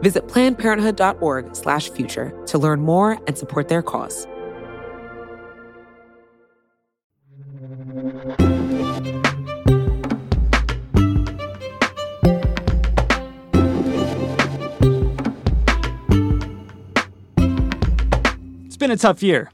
Visit plannedparenthood.org slash future to learn more and support their cause. It's been a tough year,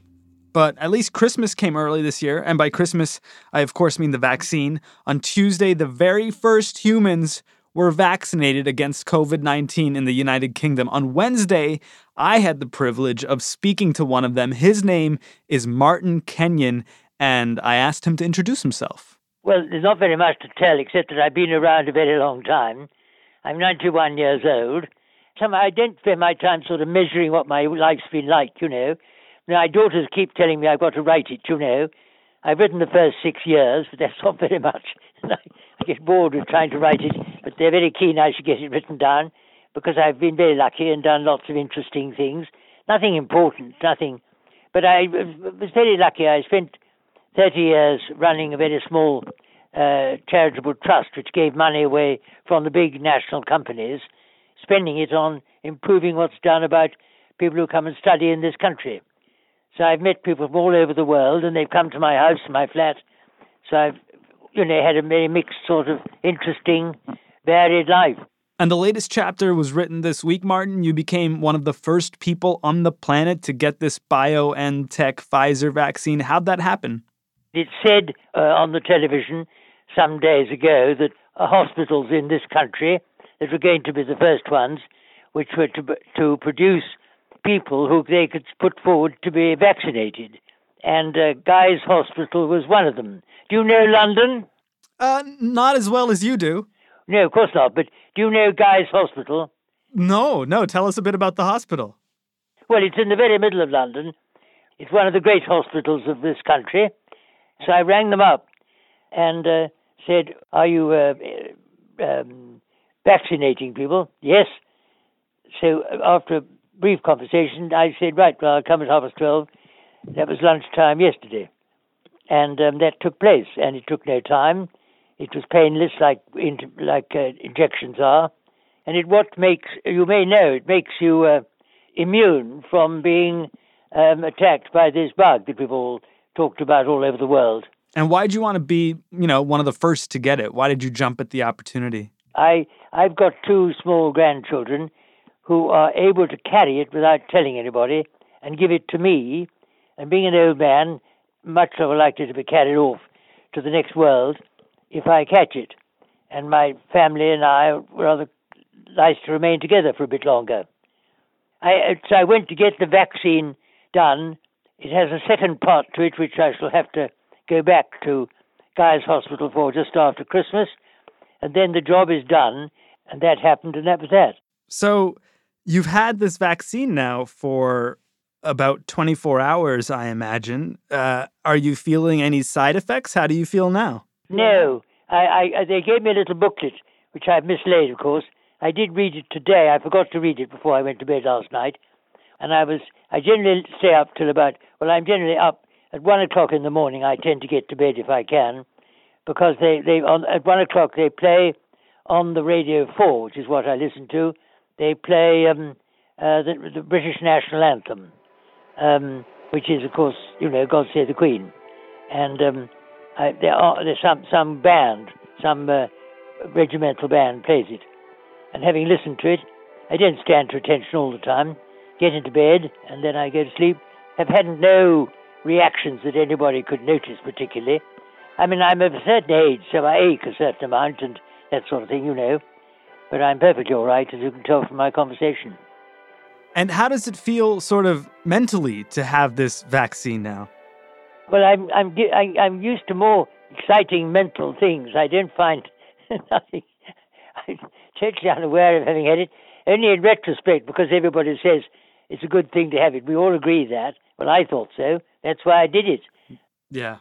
but at least Christmas came early this year. And by Christmas, I of course mean the vaccine. On Tuesday, the very first humans were vaccinated against COVID 19 in the United Kingdom. On Wednesday, I had the privilege of speaking to one of them. His name is Martin Kenyon, and I asked him to introduce himself. Well, there's not very much to tell except that I've been around a very long time. I'm 91 years old. So I don't spend my time sort of measuring what my life's been like, you know. My daughters keep telling me I've got to write it, you know. I've written the first six years, but that's not very much. I get bored with trying to write it, but they're very keen I should get it written down because I've been very lucky and done lots of interesting things. Nothing important, nothing. But I was very lucky. I spent 30 years running a very small uh, charitable trust which gave money away from the big national companies, spending it on improving what's done about people who come and study in this country. So I've met people from all over the world, and they've come to my house, my flat. So I've, you know, had a very mixed, sort of interesting, varied life. And the latest chapter was written this week, Martin. You became one of the first people on the planet to get this BioNTech Pfizer vaccine. How'd that happen? It said uh, on the television some days ago that uh, hospitals in this country that were going to be the first ones, which were to, to produce people who they could put forward to be vaccinated. And uh, Guy's Hospital was one of them. Do you know London? Uh, not as well as you do. No, of course not. But do you know Guy's Hospital? No, no. Tell us a bit about the hospital. Well, it's in the very middle of London. It's one of the great hospitals of this country. So I rang them up and uh, said, Are you uh, um, vaccinating people? Yes. So after a brief conversation, I said, Right, well, I'll come at half past 12. That was lunchtime yesterday. And um, that took place, and it took no time. It was painless, like like uh, injections are, and it what makes you may know it makes you uh, immune from being um, attacked by this bug that we've all talked about all over the world. And why did you want to be, you know, one of the first to get it? Why did you jump at the opportunity? I I've got two small grandchildren who are able to carry it without telling anybody and give it to me. And being an old man, much more likely to be carried off to the next world if I catch it. And my family and I would rather nice to remain together for a bit longer. I, so I went to get the vaccine done. It has a second part to it, which I shall have to go back to Guy's Hospital for just after Christmas. And then the job is done, and that happened, and that was that. So you've had this vaccine now for about 24 hours, I imagine. Uh, are you feeling any side effects? How do you feel now? No. I, I, they gave me a little booklet, which I've mislaid, of course. I did read it today. I forgot to read it before I went to bed last night. And I was, I generally stay up till about, well, I'm generally up at one o'clock in the morning. I tend to get to bed if I can, because they, they on, at one o'clock they play on the Radio 4, which is what I listen to. They play um, uh, the, the British national anthem um, which is, of course, you know, God Save the Queen. And um, I, there are there's some some band, some uh, regimental band plays it. And having listened to it, I don't stand to attention all the time, get into bed, and then I go to sleep. Have had no reactions that anybody could notice particularly. I mean, I'm of a certain age, so I ache a certain amount and that sort of thing, you know. But I'm perfectly all right, as you can tell from my conversation. And how does it feel, sort of mentally, to have this vaccine now? Well, I'm I'm I'm used to more exciting mental things. I don't find nothing. I'm totally unaware of having had it. Only in retrospect, because everybody says it's a good thing to have it. We all agree that. Well, I thought so. That's why I did it. Yeah.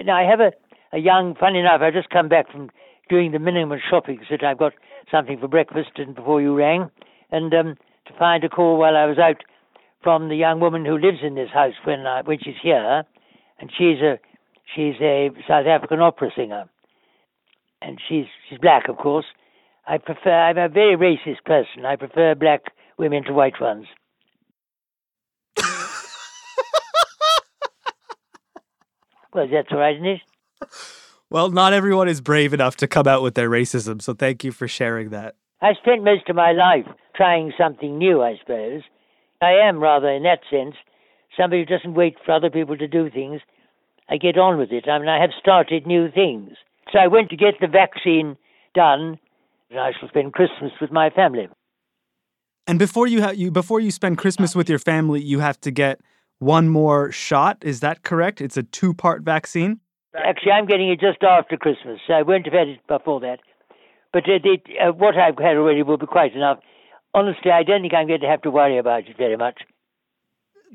Now I have a a young. Funny enough, I just come back from doing the minimum shopping, so I've got something for breakfast and before you rang, and um, to find a call while I was out from the young woman who lives in this house when I, when she's here, and she's a she's a South African opera singer, and she's she's black, of course. I prefer. I'm a very racist person. I prefer black women to white ones. well, that's all right, isn't it? Well, not everyone is brave enough to come out with their racism, so thank you for sharing that. I spent most of my life trying something new, I suppose. I am rather, in that sense, somebody who doesn't wait for other people to do things. I get on with it. I mean, I have started new things. So I went to get the vaccine done, and I shall spend Christmas with my family. And before you, ha- you before you spend Christmas with your family, you have to get one more shot. Is that correct? It's a two-part vaccine. Actually, I'm getting it just after Christmas, so I won't have had it before that. But uh, the, uh, what I've had already will be quite enough. Honestly, I don't think I'm going to have to worry about it very much.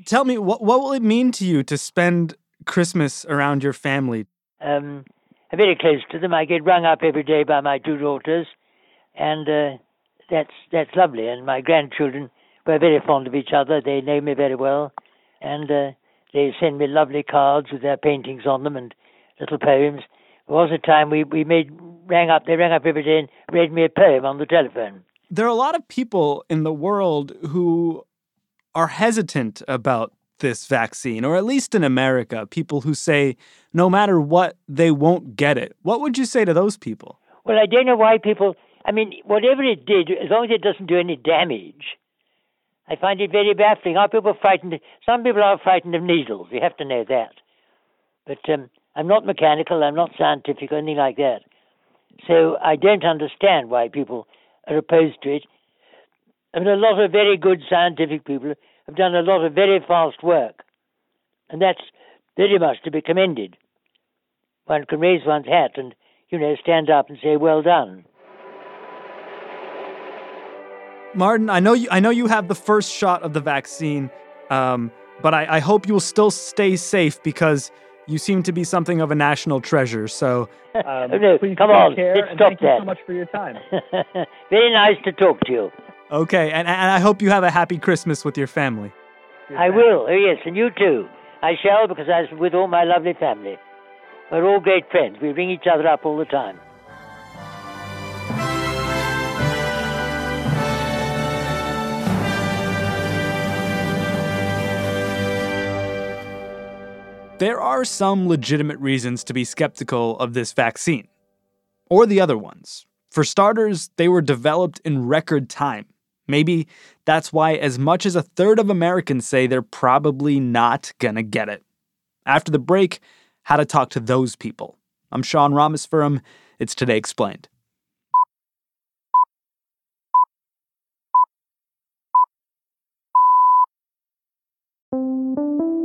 Tell me, what what will it mean to you to spend Christmas around your family? Um, I'm very close to them. I get rung up every day by my two daughters, and uh, that's that's lovely. And my grandchildren were very fond of each other. They know me very well, and uh, they send me lovely cards with their paintings on them and little poems. There was a time we, we made rang up they rang up every day and read me a poem on the telephone. There are a lot of people in the world who are hesitant about this vaccine, or at least in America, people who say no matter what, they won't get it. What would you say to those people? Well, I don't know why people, I mean, whatever it did, as long as it doesn't do any damage, I find it very baffling. Are people frightened? Some people are frightened of needles. You have to know that. But um, I'm not mechanical, I'm not scientific, or anything like that. So I don't understand why people are opposed to it. I mean, a lot of very good scientific people have done a lot of very fast work, and that's very much to be commended. One can raise one's hat and, you know, stand up and say, well done. Martin, I know you. I know you have the first shot of the vaccine, um, but I, I hope you will still stay safe because you seem to be something of a national treasure. So, um, no, come on, care, let's and stop thank that. you so much for your time. Very nice to talk to you. Okay, and, and I hope you have a happy Christmas with your family. I will. Oh, yes, and you too. I shall because I'm with all my lovely family. We're all great friends. We ring each other up all the time. There are some legitimate reasons to be skeptical of this vaccine, or the other ones. For starters, they were developed in record time. Maybe that's why as much as a third of Americans say they're probably not gonna get it. After the break, how to talk to those people. I'm Sean Rameswaram. It's Today Explained.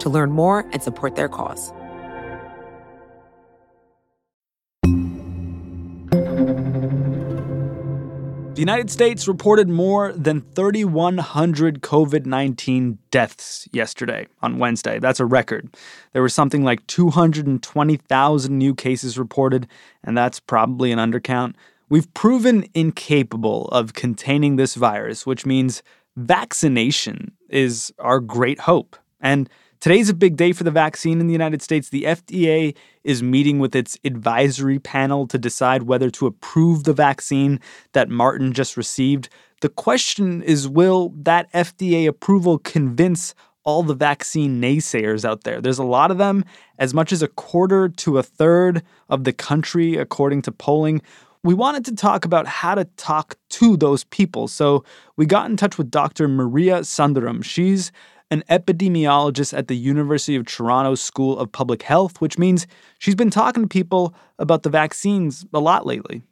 to learn more and support their cause. The United States reported more than 3,100 COVID 19 deaths yesterday on Wednesday. That's a record. There were something like 220,000 new cases reported, and that's probably an undercount. We've proven incapable of containing this virus, which means vaccination is our great hope. And Today's a big day for the vaccine in the United States. The FDA is meeting with its advisory panel to decide whether to approve the vaccine that Martin just received. The question is will that FDA approval convince all the vaccine naysayers out there? There's a lot of them, as much as a quarter to a third of the country, according to polling. We wanted to talk about how to talk to those people. So we got in touch with Dr. Maria Sundaram. She's an epidemiologist at the University of Toronto School of Public Health, which means she's been talking to people about the vaccines a lot lately.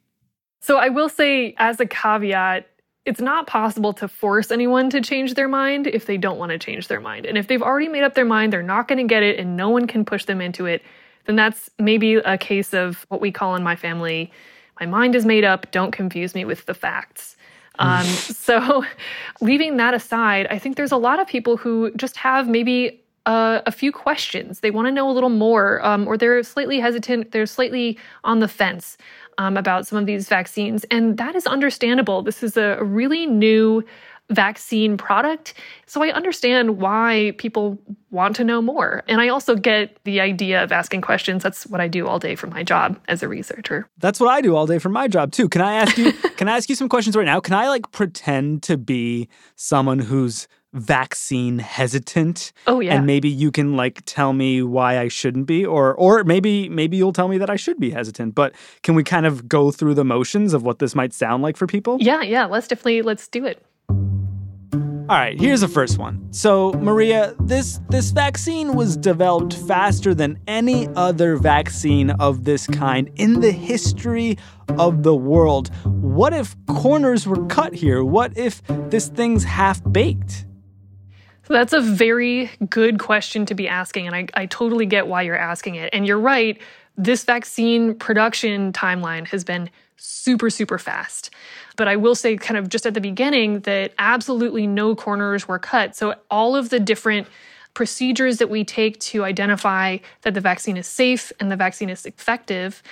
So I will say, as a caveat, it's not possible to force anyone to change their mind if they don't want to change their mind. And if they've already made up their mind, they're not going to get it and no one can push them into it, then that's maybe a case of what we call in my family my mind is made up, don't confuse me with the facts. Um, so, leaving that aside, I think there's a lot of people who just have maybe a, a few questions. They want to know a little more, um, or they're slightly hesitant, they're slightly on the fence um, about some of these vaccines. And that is understandable. This is a really new vaccine product. So I understand why people want to know more. And I also get the idea of asking questions. That's what I do all day for my job as a researcher. That's what I do all day for my job too. Can I ask you can I ask you some questions right now? Can I like pretend to be someone who's vaccine hesitant oh yeah and maybe you can like tell me why i shouldn't be or or maybe maybe you'll tell me that i should be hesitant but can we kind of go through the motions of what this might sound like for people yeah yeah let's definitely let's do it all right, here's the first one. So, Maria, this this vaccine was developed faster than any other vaccine of this kind in the history of the world. What if corners were cut here? What if this thing's half baked? So that's a very good question to be asking, and I, I totally get why you're asking it. And you're right, this vaccine production timeline has been super, super fast. But I will say, kind of just at the beginning, that absolutely no corners were cut. So all of the different procedures that we take to identify that the vaccine is safe and the vaccine is effective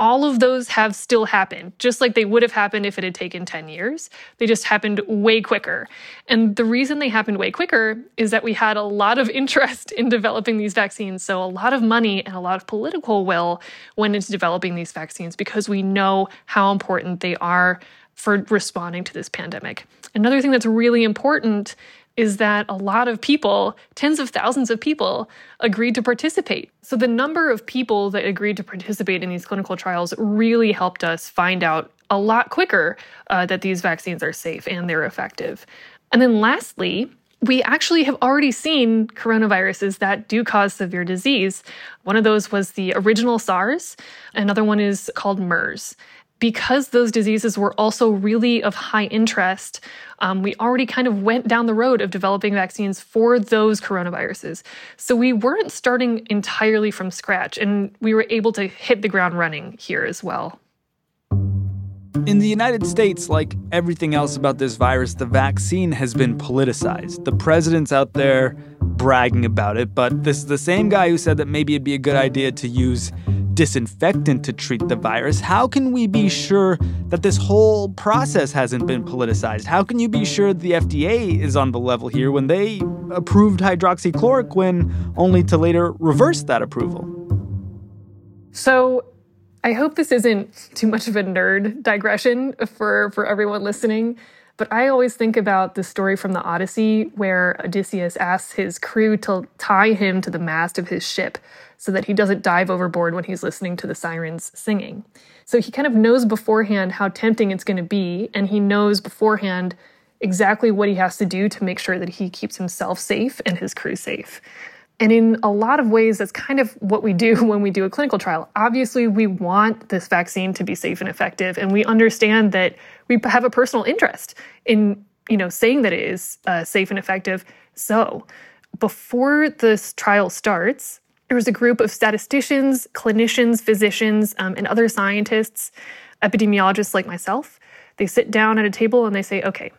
all of those have still happened, just like they would have happened if it had taken 10 years. They just happened way quicker. And the reason they happened way quicker is that we had a lot of interest in developing these vaccines. So, a lot of money and a lot of political will went into developing these vaccines because we know how important they are for responding to this pandemic. Another thing that's really important is that a lot of people, tens of thousands of people, agreed to participate. So the number of people that agreed to participate in these clinical trials really helped us find out a lot quicker uh, that these vaccines are safe and they're effective. And then lastly, we actually have already seen coronaviruses that do cause severe disease. One of those was the original SARS, another one is called MERS because those diseases were also really of high interest, um, we already kind of went down the road of developing vaccines for those coronaviruses. So we weren't starting entirely from scratch, and we were able to hit the ground running here as well. In the United States, like everything else about this virus, the vaccine has been politicized. The president's out there bragging about it, but this is the same guy who said that maybe it'd be a good idea to use disinfectant to treat the virus, how can we be sure that this whole process hasn't been politicized? How can you be sure the FDA is on the level here when they approved hydroxychloroquine only to later reverse that approval. So, I hope this isn't too much of a nerd digression for, for everyone listening, but I always think about the story from the Odyssey where Odysseus asks his crew to tie him to the mast of his ship so that he doesn't dive overboard when he's listening to the sirens singing. So he kind of knows beforehand how tempting it's going to be, and he knows beforehand exactly what he has to do to make sure that he keeps himself safe and his crew safe. And in a lot of ways, that's kind of what we do when we do a clinical trial. Obviously, we want this vaccine to be safe and effective, and we understand that we have a personal interest in, you know, saying that it is uh, safe and effective. So, before this trial starts, there was a group of statisticians, clinicians, physicians, um, and other scientists, epidemiologists like myself. They sit down at a table and they say, "Okay,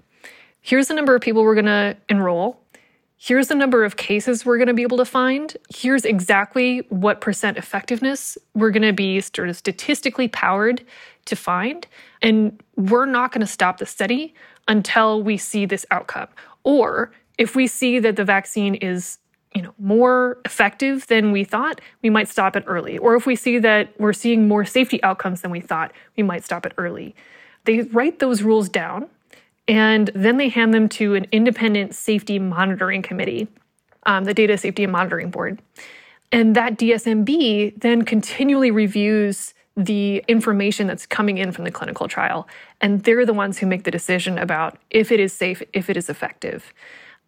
here's the number of people we're going to enroll." Here's the number of cases we're going to be able to find. Here's exactly what percent effectiveness we're going to be sort of statistically powered to find. And we're not going to stop the study until we see this outcome. Or if we see that the vaccine is you know more effective than we thought we might stop it early or if we see that we're seeing more safety outcomes than we thought we might stop it early they write those rules down and then they hand them to an independent safety monitoring committee, um, the Data Safety and Monitoring Board. And that DSMB then continually reviews the information that's coming in from the clinical trial. And they're the ones who make the decision about if it is safe, if it is effective.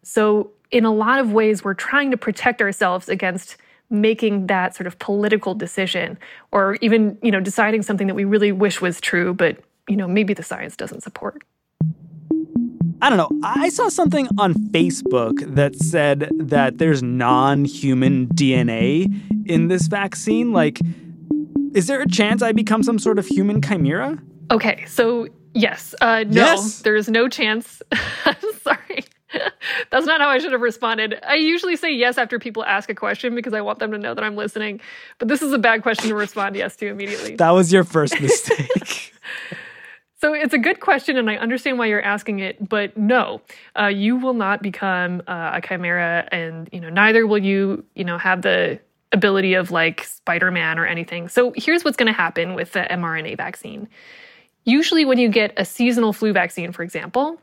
So, in a lot of ways, we're trying to protect ourselves against making that sort of political decision or even, you know, deciding something that we really wish was true, but, you know, maybe the science doesn't support. I don't know. I saw something on Facebook that said that there's non human DNA in this vaccine. Like, is there a chance I become some sort of human chimera? Okay, so yes. Uh, no, yes? there is no chance. I'm sorry. That's not how I should have responded. I usually say yes after people ask a question because I want them to know that I'm listening. But this is a bad question to respond yes to immediately. That was your first mistake. So it's a good question, and I understand why you're asking it. But no, uh, you will not become uh, a chimera, and you know neither will you. You know have the ability of like Spider-Man or anything. So here's what's going to happen with the mRNA vaccine. Usually, when you get a seasonal flu vaccine, for example,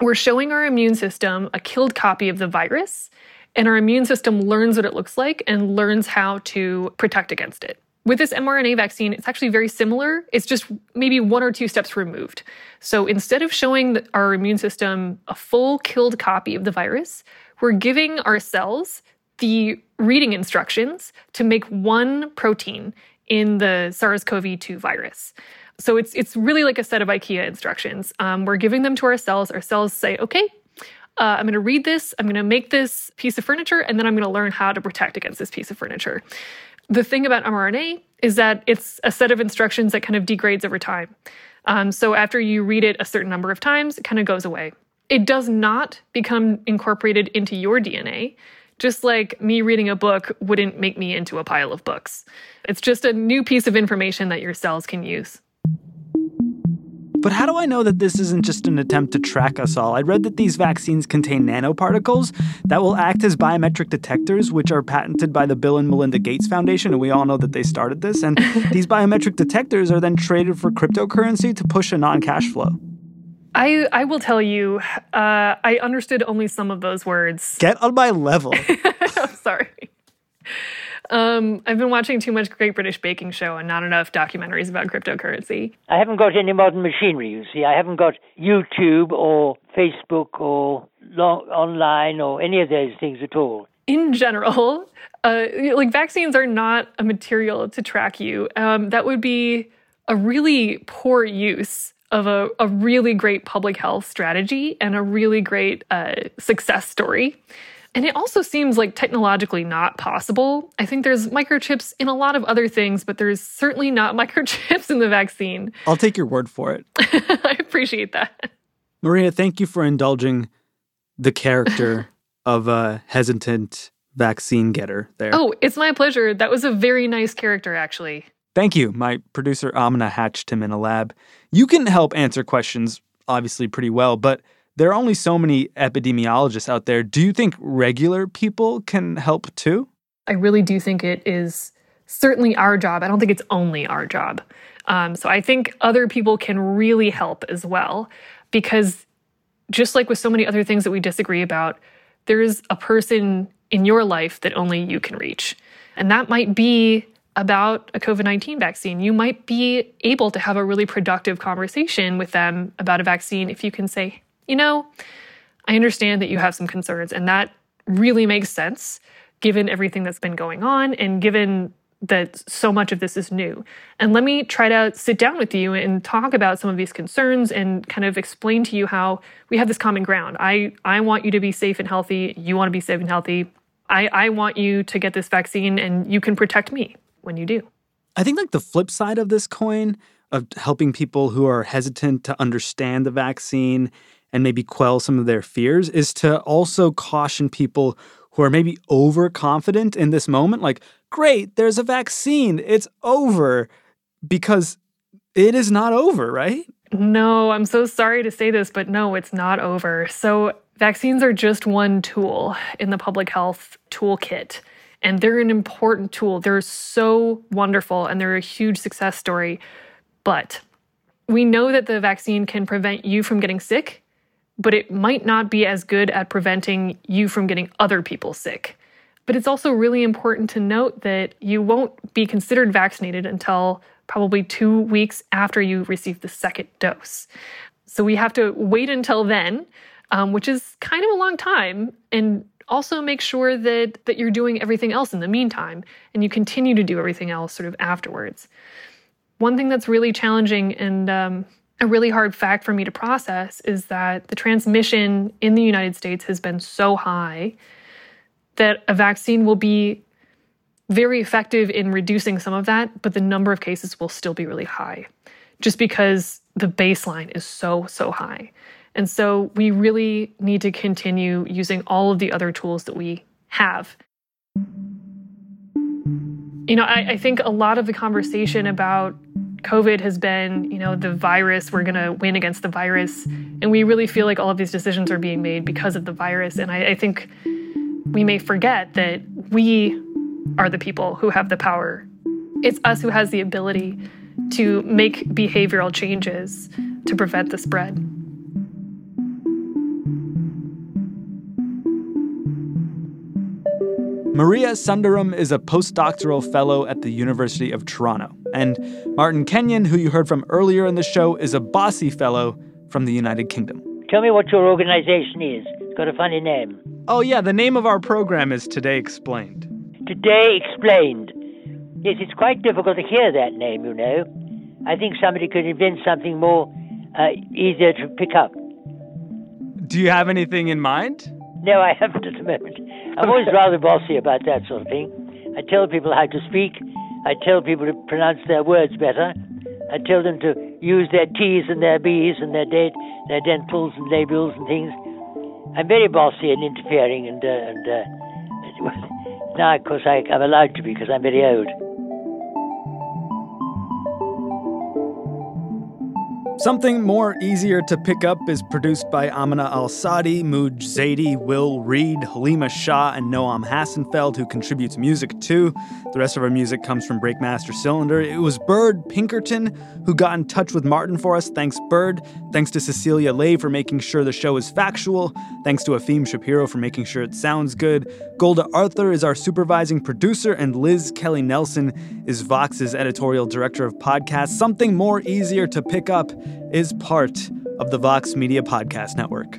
we're showing our immune system a killed copy of the virus, and our immune system learns what it looks like and learns how to protect against it. With this mRNA vaccine, it's actually very similar. It's just maybe one or two steps removed. So instead of showing our immune system a full killed copy of the virus, we're giving our cells the reading instructions to make one protein in the SARS-CoV-2 virus. So it's it's really like a set of IKEA instructions. Um, we're giving them to our cells. Our cells say, "Okay, uh, I'm going to read this. I'm going to make this piece of furniture, and then I'm going to learn how to protect against this piece of furniture." The thing about mRNA is that it's a set of instructions that kind of degrades over time. Um, so after you read it a certain number of times, it kind of goes away. It does not become incorporated into your DNA, just like me reading a book wouldn't make me into a pile of books. It's just a new piece of information that your cells can use. But how do I know that this isn't just an attempt to track us all? I read that these vaccines contain nanoparticles that will act as biometric detectors, which are patented by the Bill and Melinda Gates Foundation, and we all know that they started this. And these biometric detectors are then traded for cryptocurrency to push a non cash flow. I, I will tell you, uh, I understood only some of those words. Get on my level. I'm sorry. Um, I've been watching too much Great British Baking Show and not enough documentaries about cryptocurrency. I haven't got any modern machinery, you see. I haven't got YouTube or Facebook or long, online or any of those things at all. In general, uh, like vaccines are not a material to track you. Um, that would be a really poor use of a, a really great public health strategy and a really great uh, success story. And it also seems like technologically not possible. I think there's microchips in a lot of other things, but there's certainly not microchips in the vaccine. I'll take your word for it. I appreciate that. Maria, thank you for indulging the character of a hesitant vaccine getter there. Oh, it's my pleasure. That was a very nice character, actually. Thank you. My producer Amina hatched him in a lab. You can help answer questions, obviously, pretty well, but there are only so many epidemiologists out there. Do you think regular people can help too? I really do think it is certainly our job. I don't think it's only our job. Um, so I think other people can really help as well, because just like with so many other things that we disagree about, there's a person in your life that only you can reach. And that might be about a COVID 19 vaccine. You might be able to have a really productive conversation with them about a vaccine if you can say, you know, I understand that you have some concerns, and that really makes sense given everything that's been going on and given that so much of this is new. And let me try to sit down with you and talk about some of these concerns and kind of explain to you how we have this common ground. I, I want you to be safe and healthy. You want to be safe and healthy. I, I want you to get this vaccine and you can protect me when you do. I think like the flip side of this coin of helping people who are hesitant to understand the vaccine and maybe quell some of their fears is to also caution people who are maybe overconfident in this moment like great there's a vaccine it's over because it is not over right no i'm so sorry to say this but no it's not over so vaccines are just one tool in the public health toolkit and they're an important tool. They're so wonderful and they're a huge success story. But we know that the vaccine can prevent you from getting sick, but it might not be as good at preventing you from getting other people sick. But it's also really important to note that you won't be considered vaccinated until probably two weeks after you receive the second dose. So we have to wait until then, um, which is kind of a long time. And also make sure that that you're doing everything else in the meantime and you continue to do everything else sort of afterwards one thing that's really challenging and um, a really hard fact for me to process is that the transmission in the united states has been so high that a vaccine will be very effective in reducing some of that but the number of cases will still be really high just because the baseline is so so high and so we really need to continue using all of the other tools that we have. You know, I, I think a lot of the conversation about COVID has been, you know, the virus, we're going to win against the virus. And we really feel like all of these decisions are being made because of the virus. And I, I think we may forget that we are the people who have the power. It's us who has the ability to make behavioral changes to prevent the spread. Maria Sundaram is a postdoctoral fellow at the University of Toronto. And Martin Kenyon, who you heard from earlier in the show, is a bossy Fellow from the United Kingdom. Tell me what your organization is. It's got a funny name. Oh, yeah, the name of our program is Today Explained. Today Explained. Yes, it's quite difficult to hear that name, you know. I think somebody could invent something more uh, easier to pick up. Do you have anything in mind? No, I haven't at the moment. I'm always rather bossy about that sort of thing. I tell people how to speak. I tell people to pronounce their words better. I tell them to use their T's and their B's and their date, their dentals and labials and things. I'm very bossy and interfering, and uh, and uh, now, of course, I, I'm allowed to be because I'm very old. Something more easier to pick up is produced by Amina Al Sadi, Mooj Zaidi, Will Reed, Halima Shah, and Noam Hassenfeld, who contributes music too. The rest of our music comes from Breakmaster Cylinder. It was Bird Pinkerton who got in touch with Martin for us. Thanks, Bird. Thanks to Cecilia Lay for making sure the show is factual. Thanks to Efim Shapiro for making sure it sounds good. Golda Arthur is our supervising producer, and Liz Kelly Nelson is Vox's editorial director of podcasts. Something more easier to pick up is part of the Vox Media Podcast Network.